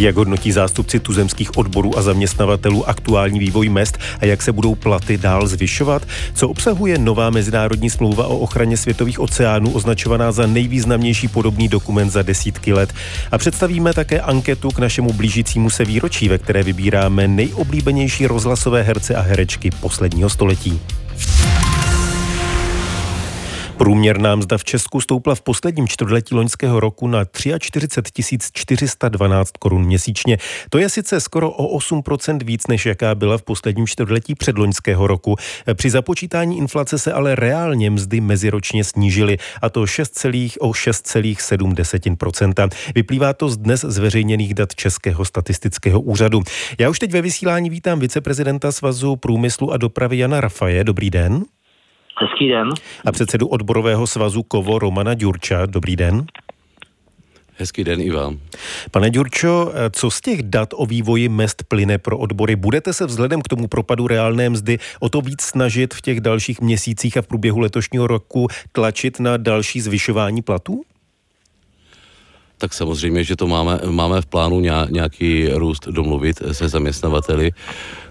Jak hodnotí zástupci tuzemských odborů a zaměstnavatelů aktuální vývoj mest a jak se budou platy dál zvyšovat? Co obsahuje nová mezinárodní smlouva o ochraně světových oceánů, označovaná za nejvýznamnější podobný dokument za desítky let? A představíme také anketu k našemu blížícímu se výročí, ve které vybíráme nejoblíbenější rozhlasové herce a herečky posledního století. Průměrná mzda v Česku stoupla v posledním čtvrtletí loňského roku na 43 412 korun měsíčně. To je sice skoro o 8% víc, než jaká byla v posledním čtvrtletí předloňského roku. Při započítání inflace se ale reálně mzdy meziročně snížily, a to 6, o 6,7%. Vyplývá to z dnes zveřejněných dat Českého statistického úřadu. Já už teď ve vysílání vítám viceprezidenta Svazu průmyslu a dopravy Jana Rafaje. Dobrý den. Hezký den. A předsedu odborového svazu Kovo Romana Ďurča. Dobrý den. Hezký den i vám. Pane Ďurčo, co z těch dat o vývoji mest plyne pro odbory? Budete se vzhledem k tomu propadu reálné mzdy o to víc snažit v těch dalších měsících a v průběhu letošního roku tlačit na další zvyšování platů? Tak samozřejmě, že to máme, máme v plánu nějaký růst domluvit se zaměstnavateli.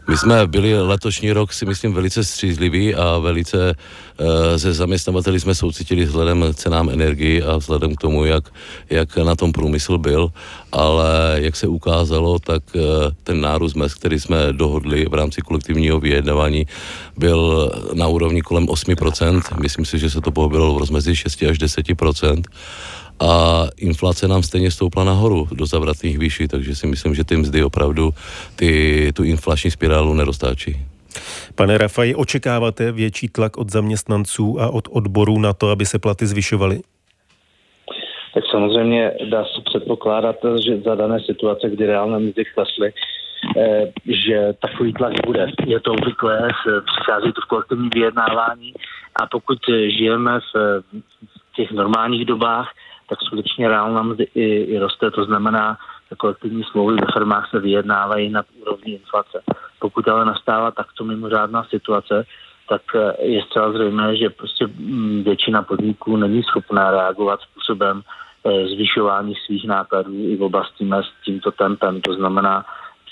My jsme byli letošní rok, si myslím, velice střízliví a velice e, ze zaměstnavateli jsme soucitili vzhledem cenám energii a vzhledem k tomu, jak, jak na tom průmysl byl, ale jak se ukázalo, tak e, ten nárůst mest, který jsme dohodli v rámci kolektivního vyjednávání, byl na úrovni kolem 8%. Myslím si, že se to pohybilo v rozmezí 6 až 10% a inflace nám stejně stoupla nahoru do zavratných výší, takže si myslím, že ty mzdy opravdu ty, tu inflační spirálu neroztáčí. Pane Rafaj, očekáváte větší tlak od zaměstnanců a od odborů na to, aby se platy zvyšovaly? Tak samozřejmě dá se předpokládat, že za dané situace, kdy reálné mzdy klesly, eh, že takový tlak bude. Je to obvyklé, přichází to v kolektivní vyjednávání a pokud žijeme v těch normálních dobách, tak skutečně reálná mzdy i, i roste. To znamená, kolektivní smlouvy ve firmách se vyjednávají na úrovni inflace. Pokud ale nastává takto mimořádná situace, tak eh, je zcela zřejmé, že prostě mm, většina podniků není schopná reagovat způsobem eh, zvyšování svých nákladů i v oblasti mest tímto tempem. To znamená,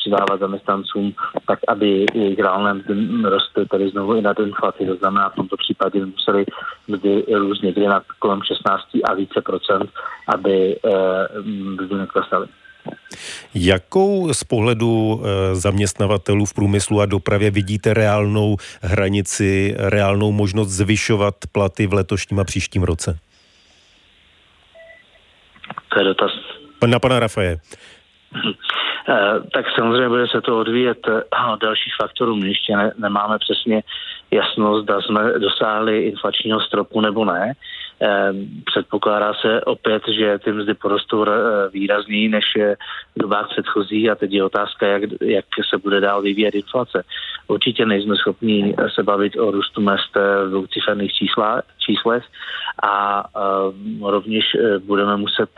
přidávat zaměstnancům, tak aby jejich reálné mzdy rostly tedy znovu i nad inflaci. To znamená, v tomto případě museli mzdy růst někdy na kolem 16 a více procent, aby eh, mzdy neklesaly. Jakou z pohledu eh, zaměstnavatelů v průmyslu a dopravě vidíte reálnou hranici, reálnou možnost zvyšovat platy v letošním a příštím roce? To je dotaz. Na pana Rafaje. Eh, tak samozřejmě bude se to odvíjet eh, od dalších faktorů. My ještě ne, nemáme přesně jasnost, zda jsme dosáhli inflačního stropu nebo ne. Eh, předpokládá se opět, že ty mzdy porostou výrazněji než v dobách předchozí a teď je otázka, jak, jak se bude dál vyvíjet inflace. Určitě nejsme schopni se bavit o růstu mest v dvouciferných číslech a rovněž budeme muset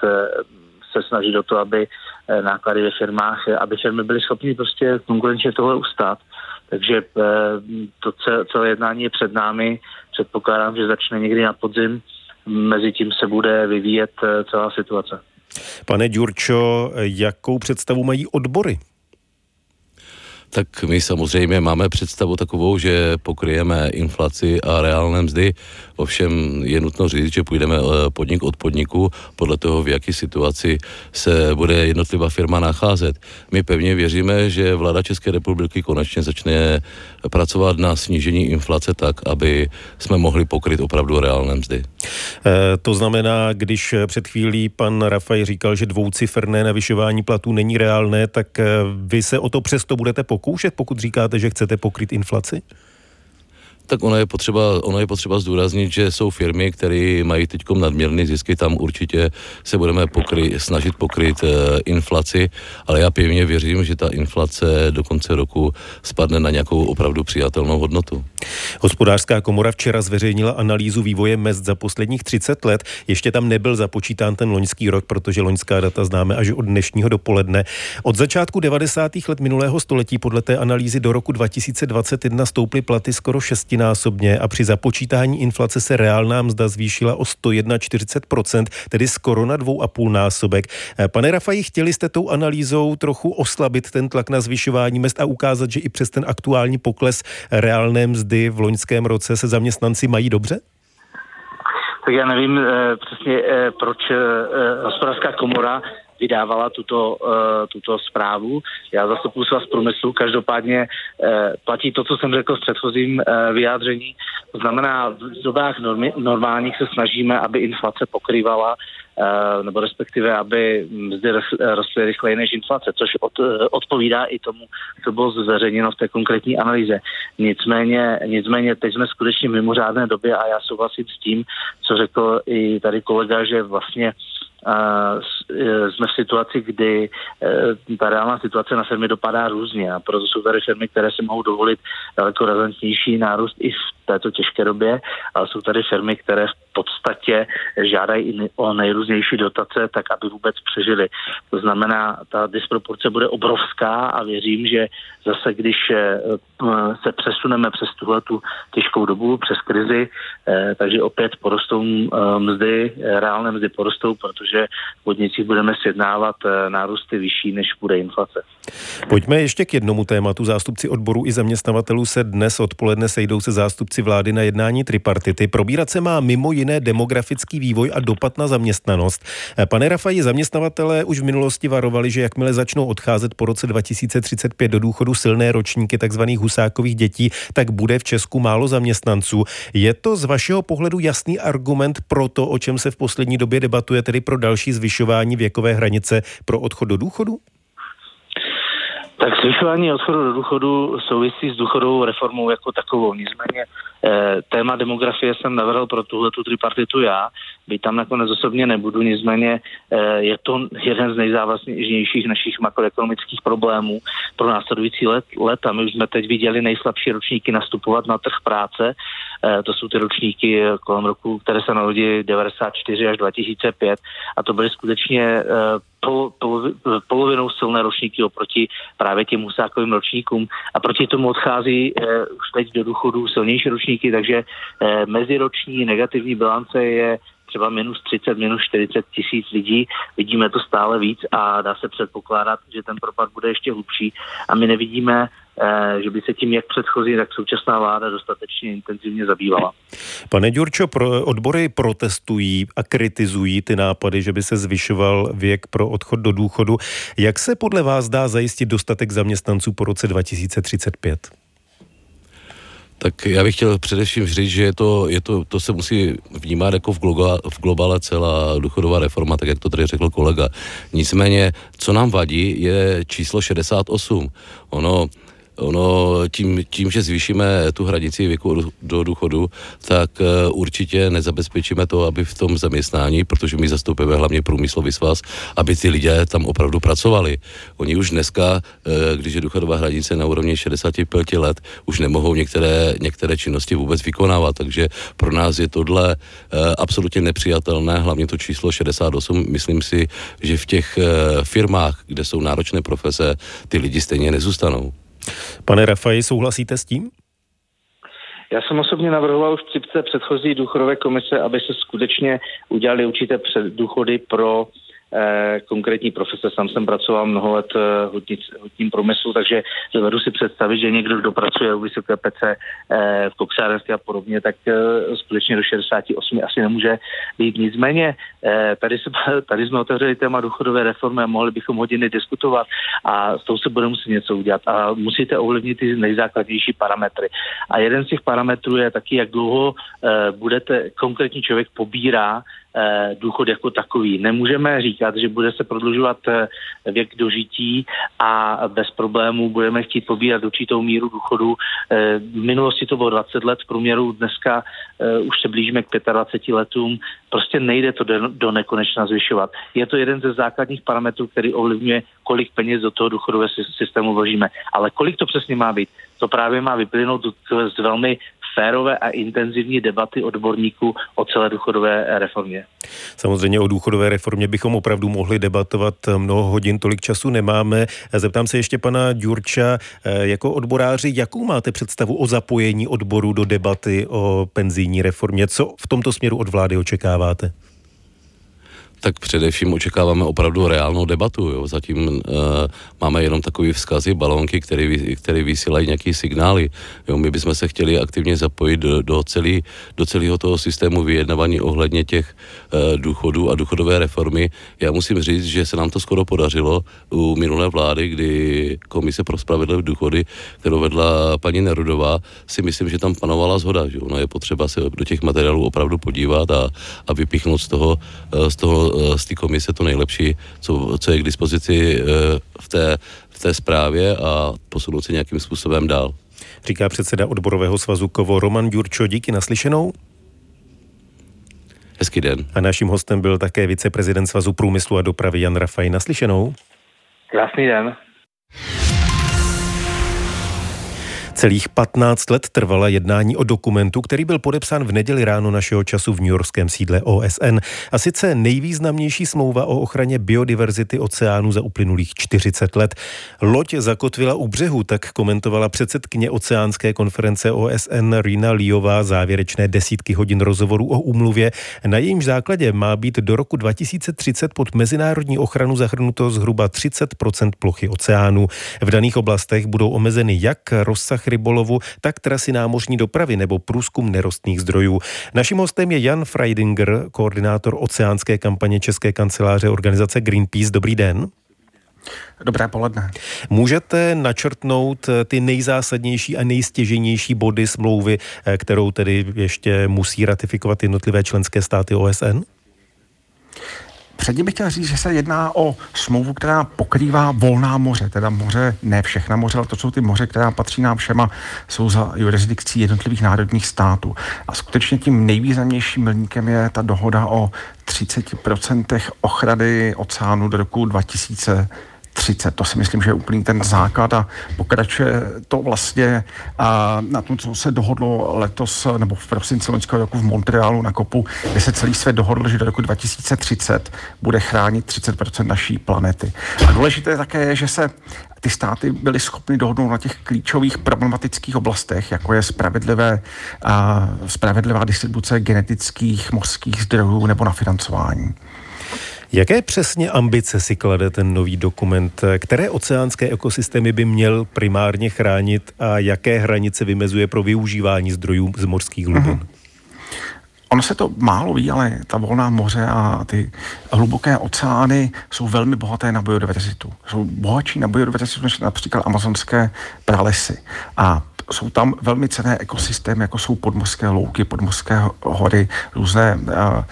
se snažit o to, aby eh, náklady ve firmách, eh, aby firmy byly schopny prostě konkurenčně tohle ustát. Takže eh, to celé jednání je před námi. Předpokládám, že začne někdy na podzim. Mezitím se bude vyvíjet celá situace. Pane Ďurčo, jakou představu mají odbory? Tak my samozřejmě máme představu takovou, že pokryjeme inflaci a reálné mzdy. Ovšem je nutno říct, že půjdeme eh, podnik od podniku podle toho, v jaké situaci se bude jednotlivá firma nacházet. My pevně věříme, že vláda České republiky konečně začne pracovat na snížení inflace tak, aby jsme mohli pokryt opravdu reálné mzdy. E, to znamená, když před chvílí pan Rafaj říkal, že dvouciferné navyšování platů není reálné, tak eh, vy se o to přesto budete pokoušet, pokud říkáte, že chcete pokryt inflaci? Tak ono je potřeba, ono je potřeba zdůraznit, že jsou firmy, které mají teď nadměrné zisky, tam určitě se budeme pokry, snažit pokryt e, inflaci, ale já pevně věřím, že ta inflace do konce roku spadne na nějakou opravdu přijatelnou hodnotu. Hospodářská komora včera zveřejnila analýzu vývoje mest za posledních 30 let. Ještě tam nebyl započítán ten loňský rok, protože loňská data známe až od dnešního dopoledne. Od začátku 90. let minulého století podle té analýzy do roku 2021 stouply platy skoro 6 desetinásobně a při započítání inflace se reálná mzda zvýšila o 141%, tedy skoro na dvou a půl násobek. Eh, pane Rafaji, chtěli jste tou analýzou trochu oslabit ten tlak na zvyšování mest a ukázat, že i přes ten aktuální pokles reálné mzdy v loňském roce se zaměstnanci mají dobře? Tak já nevím e, přesně, e, proč e, hospodářská komora vydávala tuto, uh, tuto zprávu. Já zastupuji svaz průmyslu, každopádně uh, platí to, co jsem řekl v předchozím uh, vyjádření. To znamená, v dobách normi, normálních se snažíme, aby inflace pokrývala nebo respektive, aby mzdy rostly rychleji než inflace, což od, odpovídá i tomu, co bylo zveřejněno v té konkrétní analýze. Nicméně, nicméně teď jsme skutečně v mimořádné době a já souhlasím s tím, co řekl i tady kolega, že vlastně E, jsme v situaci, kdy e, ta reálná situace na firmy dopadá různě a proto jsou tady firmy, které si mohou dovolit daleko razantnější nárůst i v této těžké době, ale jsou tady firmy, které v podstatě žádají o nejrůznější dotace, tak aby vůbec přežili. To znamená, ta disproporce bude obrovská a věřím, že zase, když eh, se přesuneme přes tuhle tu těžkou dobu, přes krizi, eh, takže opět porostou eh, mzdy, reálné mzdy porostou, protože v podnicích budeme sjednávat nárůsty vyšší, než bude inflace. Pojďme ještě k jednomu tématu. Zástupci odboru i zaměstnavatelů se dnes odpoledne sejdou se zástupci vlády na jednání tripartity. Probírat se má mimo jiné demografický vývoj a dopad na zaměstnanost. Pane Rafaji, zaměstnavatelé už v minulosti varovali, že jakmile začnou odcházet po roce 2035 do důchodu silné ročníky tzv. husákových dětí, tak bude v Česku málo zaměstnanců. Je to z vašeho pohledu jasný argument pro to, o čem se v poslední době debatuje, tedy pro další zvyšování věkové hranice pro odchod do důchodu? Tak zvyšování odchodu do důchodu souvisí s důchodovou reformou jako takovou. Nicméně eh, téma demografie jsem navrhl pro tuhle tu tripartitu já, byť tam nakonec osobně nebudu, nicméně eh, je to jeden z nejzávaznějších našich makroekonomických problémů pro následující let, leta. My už jsme teď viděli nejslabší ročníky nastupovat na trh práce. Eh, to jsou ty ročníky kolem roku, které se narodily 94 až 2005 a to byly skutečně pol, pol, polovinou silné ročníky oproti právě těm husákovým ročníkům a proti tomu odchází eh, už teď do důchodu silnější ročníky, takže eh, meziroční negativní bilance je třeba minus 30, minus 40 tisíc lidí. Vidíme to stále víc a dá se předpokládat, že ten propad bude ještě hlubší a my nevidíme že by se tím jak předchozí, tak současná vláda dostatečně intenzivně zabývala. Pane Ďurčo, pro odbory protestují a kritizují ty nápady, že by se zvyšoval věk pro odchod do důchodu. Jak se podle vás dá zajistit dostatek zaměstnanců po roce 2035? Tak já bych chtěl především říct, že je to, je to, to se musí vnímat jako v, globále, v globále celá důchodová reforma, tak jak to tady řekl kolega. Nicméně, co nám vadí, je číslo 68. Ono, ono tím, tím, že zvýšíme tu hranici věku do, důchodu, tak uh, určitě nezabezpečíme to, aby v tom zaměstnání, protože my zastupujeme hlavně průmyslový svaz, aby ty lidé tam opravdu pracovali. Oni už dneska, uh, když je důchodová hranice na úrovni 65 let, už nemohou některé, některé činnosti vůbec vykonávat, takže pro nás je tohle uh, absolutně nepřijatelné, hlavně to číslo 68. Myslím si, že v těch firmách, kde jsou náročné profese, ty lidi stejně nezůstanou. Pane Rafaj, souhlasíte s tím? Já jsem osobně navrhoval už při předchozí důchodové komise, aby se skutečně udělali určité předdůchody pro Eh, konkrétní profese. Sám jsem pracoval mnoho let v eh, hutním průmyslu, takže dovedu si představit, že někdo, kdo pracuje u vysoké pece eh, v koksárenství a podobně, tak skutečně do 68 asi nemůže být. Nicméně tady, se, tady jsme otevřeli téma důchodové reformy a mohli bychom hodiny diskutovat a s tou se bude muset něco udělat a musíte ovlivnit ty nejzákladnější parametry. A jeden z těch parametrů je taky, jak dlouho budete konkrétní člověk pobírá Eh, důchod jako takový. Nemůžeme říkat, že bude se prodlužovat eh, věk dožití a bez problémů budeme chtít pobírat určitou míru důchodu. Eh, v minulosti to bylo 20 let, v průměru dneska už se blížíme k 25 letům. Prostě nejde to do nekonečna zvyšovat. Je to jeden ze základních parametrů, který ovlivňuje, kolik peněz do toho důchodového systému vložíme. Ale kolik to přesně má být, to právě má vyplynout z velmi férové a intenzivní debaty odborníků o celé důchodové reformě. Samozřejmě o důchodové reformě bychom opravdu mohli debatovat mnoho hodin, tolik času nemáme. Zeptám se ještě pana Ďurča, jako odboráři, jakou máte představu o zapojení odboru do debaty o penzijní reformě? Co v tomto směru od vlády očekáváte? Tak především očekáváme opravdu reálnou debatu. Jo. Zatím uh, máme jenom takový vzkazy, balonky, které, které vysílají nějaký signály. Jo. My bychom se chtěli aktivně zapojit do, do, celý, do celého toho systému vyjednávání ohledně těch uh, důchodů a důchodové reformy. Já musím říct, že se nám to skoro podařilo u minulé vlády, kdy Komise pro spravedlivé důchody, kterou vedla paní Nerudová, si myslím, že tam panovala zhoda. Že ono je potřeba se do těch materiálů opravdu podívat a, a vypíchnout z toho, uh, z toho Eh, z té komise to nejlepší, co, co je k dispozici eh, v té, v té zprávě a posunout se nějakým způsobem dál. Říká předseda odborového svazu Kovo Roman Ďurčo. Díky naslyšenou. Hezký den. A naším hostem byl také viceprezident Svazu průmyslu a dopravy Jan Rafaj. Naslyšenou. Krásný den. Celých 15 let trvala jednání o dokumentu, který byl podepsán v neděli ráno našeho času v New Yorkském sídle OSN. A sice nejvýznamnější smlouva o ochraně biodiverzity oceánu za uplynulých 40 let. Loď zakotvila u břehu, tak komentovala předsedkyně oceánské konference OSN Rina Liová závěrečné desítky hodin rozhovorů o úmluvě. Na jejímž základě má být do roku 2030 pod mezinárodní ochranu zahrnuto zhruba 30% plochy oceánu. V daných oblastech budou omezeny jak rozsah rybolovu, tak trasy námořní dopravy nebo průzkum nerostných zdrojů. Naším hostem je Jan Freidinger, koordinátor oceánské kampaně České kanceláře organizace Greenpeace. Dobrý den. Dobré poledne. Můžete načrtnout eh, ty nejzásadnější a nejstěženější body smlouvy, eh, kterou tedy ještě musí ratifikovat jednotlivé členské státy OSN? Předně bych chtěl říct, že se jedná o smlouvu, která pokrývá volná moře, teda moře, ne všechna moře, ale to jsou ty moře, která patří nám všema, jsou za jurisdikcí jednotlivých národních států. A skutečně tím nejvýznamnějším milníkem je ta dohoda o 30% ochrany oceánu do roku 2000 30. To si myslím, že je úplný ten základ a pokračuje to vlastně a na tom, co se dohodlo letos nebo v prosinci loňského roku v Montrealu na kopu, kde se celý svět dohodl, že do roku 2030 bude chránit 30% naší planety. A důležité také je, že se ty státy byly schopny dohodnout na těch klíčových problematických oblastech, jako je spravedlivé, a spravedlivá distribuce genetických mořských zdrojů nebo na financování. Jaké přesně ambice si klade ten nový dokument? Které oceánské ekosystémy by měl primárně chránit a jaké hranice vymezuje pro využívání zdrojů z mořských hlubin? Mm-hmm. Ono se to málo ví, ale ta volná moře a ty hluboké oceány jsou velmi bohaté na biodiverzitu. Jsou bohatší na biodiverzitu než například amazonské pralesy. A jsou tam velmi cené ekosystémy, jako jsou podmořské louky, podmořské hory, různé uh,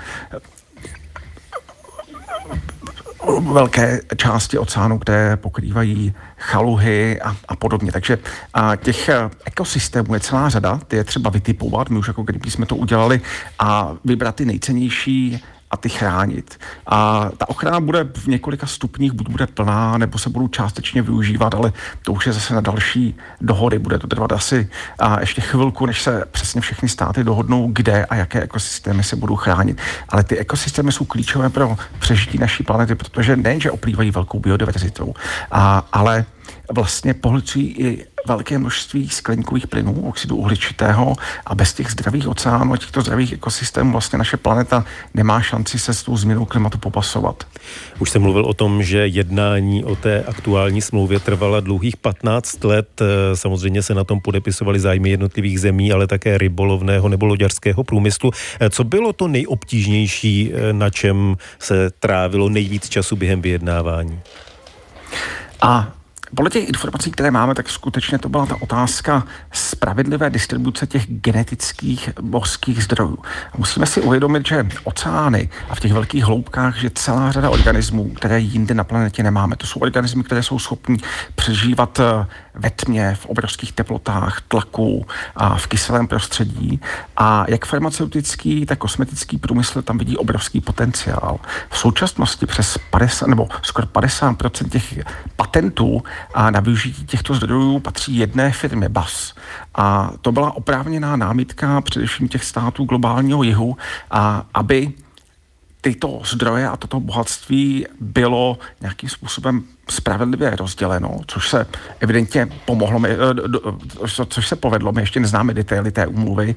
velké části oceánu, které pokrývají chaluhy a, a podobně. Takže a těch eh, ekosystémů je celá řada, ty je třeba vytipovat, my už jako kdyby jsme to udělali a vybrat ty nejcennější a ty chránit. A ta ochrana bude v několika stupních, buď bude plná, nebo se budou částečně využívat, ale to už je zase na další dohody. Bude to trvat asi a ještě chvilku, než se přesně všechny státy dohodnou, kde a jaké ekosystémy se budou chránit. Ale ty ekosystémy jsou klíčové pro přežití naší planety, protože nejenže oplývají velkou biodiverzitou, a, ale vlastně pohlcují i velké množství skleníkových plynů, oxidu uhličitého a bez těch zdravých oceánů a těchto zdravých ekosystémů vlastně naše planeta nemá šanci se s tou změnou klimatu popasovat. Už jsem mluvil o tom, že jednání o té aktuální smlouvě trvala dlouhých 15 let. Samozřejmě se na tom podepisovali zájmy jednotlivých zemí, ale také rybolovného nebo loďarského průmyslu. Co bylo to nejobtížnější, na čem se trávilo nejvíc času během vyjednávání? A podle těch informací, které máme, tak skutečně to byla ta otázka spravedlivé distribuce těch genetických mořských zdrojů. A musíme si uvědomit, že oceány a v těch velkých hloubkách, že celá řada organismů, které jinde na planetě nemáme, to jsou organismy, které jsou schopní přežívat eh, ve tmě, v obrovských teplotách, tlaku a v kyselém prostředí. A jak farmaceutický, tak kosmetický průmysl tam vidí obrovský potenciál. V současnosti přes 50 nebo skoro 50% těch patentů a na využití těchto zdrojů patří jedné firmě BAS. A to byla oprávněná námitka především těch států globálního jihu, a aby tyto zdroje a toto bohatství bylo nějakým způsobem spravedlivě rozděleno, což se evidentně pomohlo, mi, eh, což se povedlo, my ještě neznáme detaily té umluvy,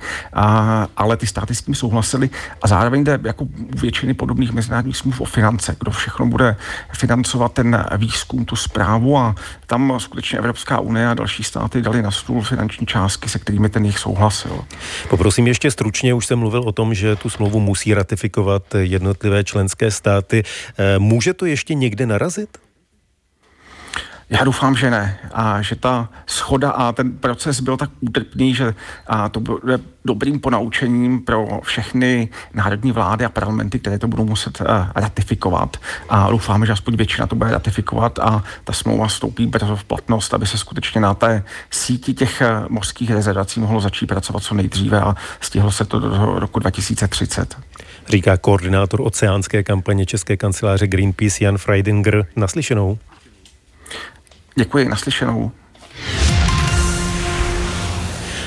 ale ty státy s tím souhlasily a zároveň jde jako u většiny podobných mezinárodních smluv o finance, kdo všechno bude financovat ten výzkum, tu zprávu a tam skutečně Evropská unie a další státy dali na stůl finanční částky, se kterými ten jich souhlasil. Poprosím ještě stručně, už jsem mluvil o tom, že tu smlouvu musí ratifikovat jednotlivé členské státy. Eh, může to ještě někde narazit? Já doufám, že ne. A že ta schoda a ten proces byl tak útrpný, že a to bude dobrým ponaučením pro všechny národní vlády a parlamenty, které to budou muset uh, ratifikovat. A doufáme, že aspoň většina to bude ratifikovat a ta smlouva stoupí brzo v platnost, aby se skutečně na té síti těch uh, mořských rezervací mohlo začít pracovat co nejdříve a stihlo se to do roku 2030. Říká koordinátor oceánské kampaně České kanceláře Greenpeace Jan Freidinger. Naslyšenou. Děkuji, naslyšenou.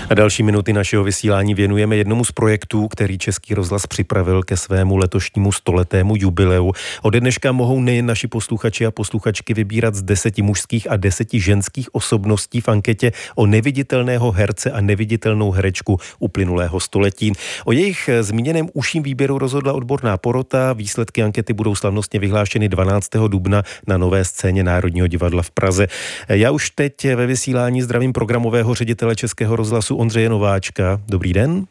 A další minuty našeho vysílání věnujeme jednomu z projektů, který Český rozhlas připravil ke svému letošnímu stoletému jubileu. Ode dneška mohou nejen naši posluchači a posluchačky vybírat z deseti mužských a deseti ženských osobností v anketě o neviditelného herce a neviditelnou herečku uplynulého století. O jejich zmíněném uším výběru rozhodla odborná porota. Výsledky ankety budou slavnostně vyhlášeny 12. dubna na nové scéně Národního divadla v Praze. Já už teď ve vysílání zdravím programového ředitele Českého rozhlasu Ondřeje Nováčka. Dobrý den.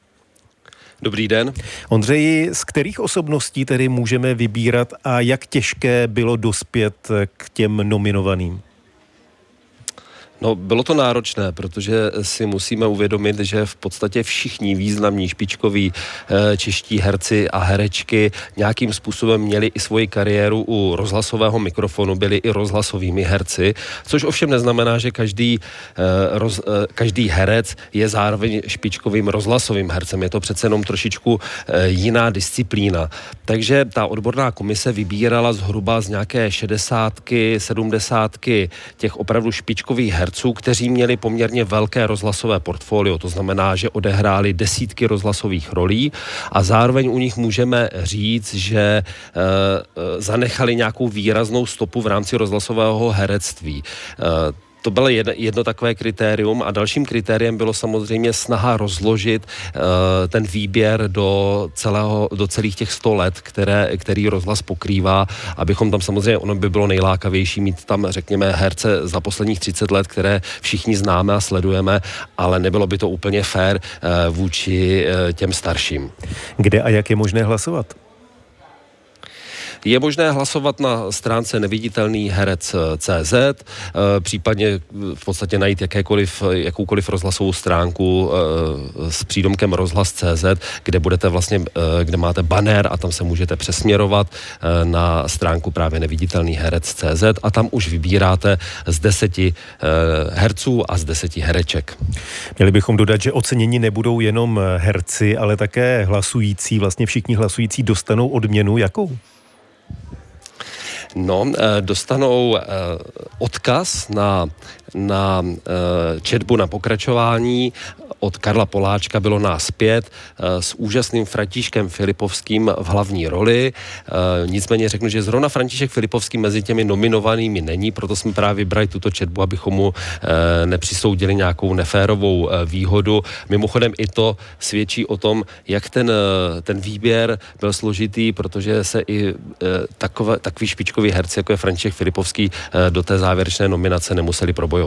Dobrý den. Ondřeji, z kterých osobností tedy můžeme vybírat a jak těžké bylo dospět k těm nominovaným? No, bylo to náročné, protože si musíme uvědomit, že v podstatě všichni významní špičkoví e, čeští herci a herečky nějakým způsobem měli i svoji kariéru u rozhlasového mikrofonu, byli i rozhlasovými herci, což ovšem neznamená, že každý, e, roz, e, každý herec je zároveň špičkovým rozhlasovým hercem. Je to přece jenom trošičku jiná disciplína. Takže ta odborná komise vybírala zhruba z nějaké šedesátky, sedmdesátky těch opravdu špičkových herců, herců, kteří měli poměrně velké rozhlasové portfolio, to znamená, že odehráli desítky rozhlasových rolí a zároveň u nich můžeme říct, že e, zanechali nějakou výraznou stopu v rámci rozhlasového herectví. To bylo jedno, takové kritérium a dalším kritériem bylo samozřejmě snaha rozložit uh, ten výběr do, celého, do celých těch 100 let, které, který rozhlas pokrývá, abychom tam samozřejmě, ono by bylo nejlákavější mít tam, řekněme, herce za posledních 30 let, které všichni známe a sledujeme, ale nebylo by to úplně fair uh, vůči uh, těm starším. Kde a jak je možné hlasovat? Je možné hlasovat na stránce neviditelný herec eh, eh, případně eh, v podstatě najít jakékoliv, jakoukoliv rozhlasovou stránku s přídomkem rozhlas CZ, kde budete vlastně, kde máte banner a tam se můžete přesměrovat na stránku právě neviditelný herec CZ a tam už vybíráte z deseti herců a z deseti hereček. Měli bychom dodat, že ocenění nebudou jenom herci, ale také hlasující. Vlastně všichni hlasující dostanou odměnu. Jakou? No, eh, dostanou eh, odkaz na, na eh, četbu na pokračování od Karla Poláčka bylo nás pět s úžasným Františkem Filipovským v hlavní roli. Nicméně řeknu, že zrovna František Filipovský mezi těmi nominovanými není, proto jsme právě vybrali tuto četbu, abychom mu nepřisoudili nějakou neférovou výhodu. Mimochodem i to svědčí o tom, jak ten, ten výběr byl složitý, protože se i takové, takový špičkový herci, jako je František Filipovský, eh, do té závěrečné nominace nemuseli probojovat.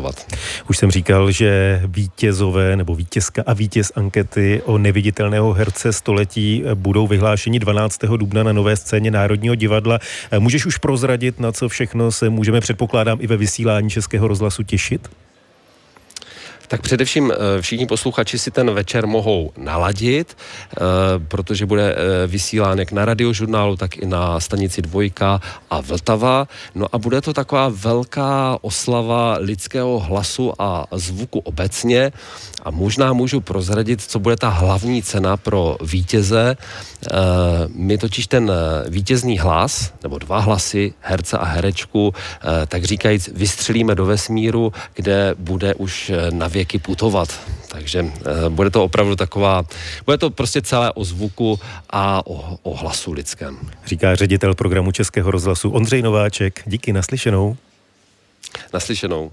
Už jsem říkal, že vítězové nebo vítězka a vítěz ankety o neviditelného herce století budou vyhlášeni 12. dubna na nové scéně Národního divadla. Můžeš už prozradit, na co všechno se můžeme předpokládám i ve vysílání Českého rozhlasu těšit? Tak především eh, všichni posluchači si ten večer mohou naladit, eh, protože bude eh, vysílán jak na radiožurnálu, tak i na stanici Dvojka a Vltava. No a bude to taková velká oslava lidského hlasu a zvuku obecně a možná můžu prozradit, co bude ta hlavní cena pro vítěze. My totiž ten vítězný hlas, nebo dva hlasy, herce a herečku, tak říkajíc, vystřelíme do vesmíru, kde bude už na věky putovat. Takže e, bude to opravdu taková, bude to prostě celé o zvuku a o, o hlasu lidském. Říká ředitel programu Českého rozhlasu Ondřej Nováček. Díky naslyšenou. Naslyšenou.